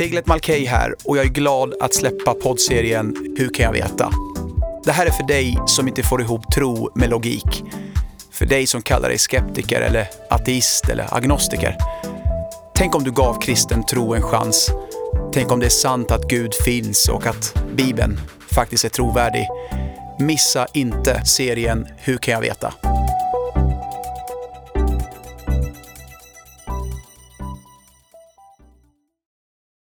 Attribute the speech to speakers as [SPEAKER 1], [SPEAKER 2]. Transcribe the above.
[SPEAKER 1] Tiglet Malkey här och jag är glad att släppa poddserien Hur kan jag veta? Det här är för dig som inte får ihop tro med logik. För dig som kallar dig skeptiker eller ateist eller agnostiker. Tänk om du gav kristen tro en chans. Tänk om det är sant att Gud finns och att Bibeln faktiskt är trovärdig. Missa inte serien Hur kan jag veta?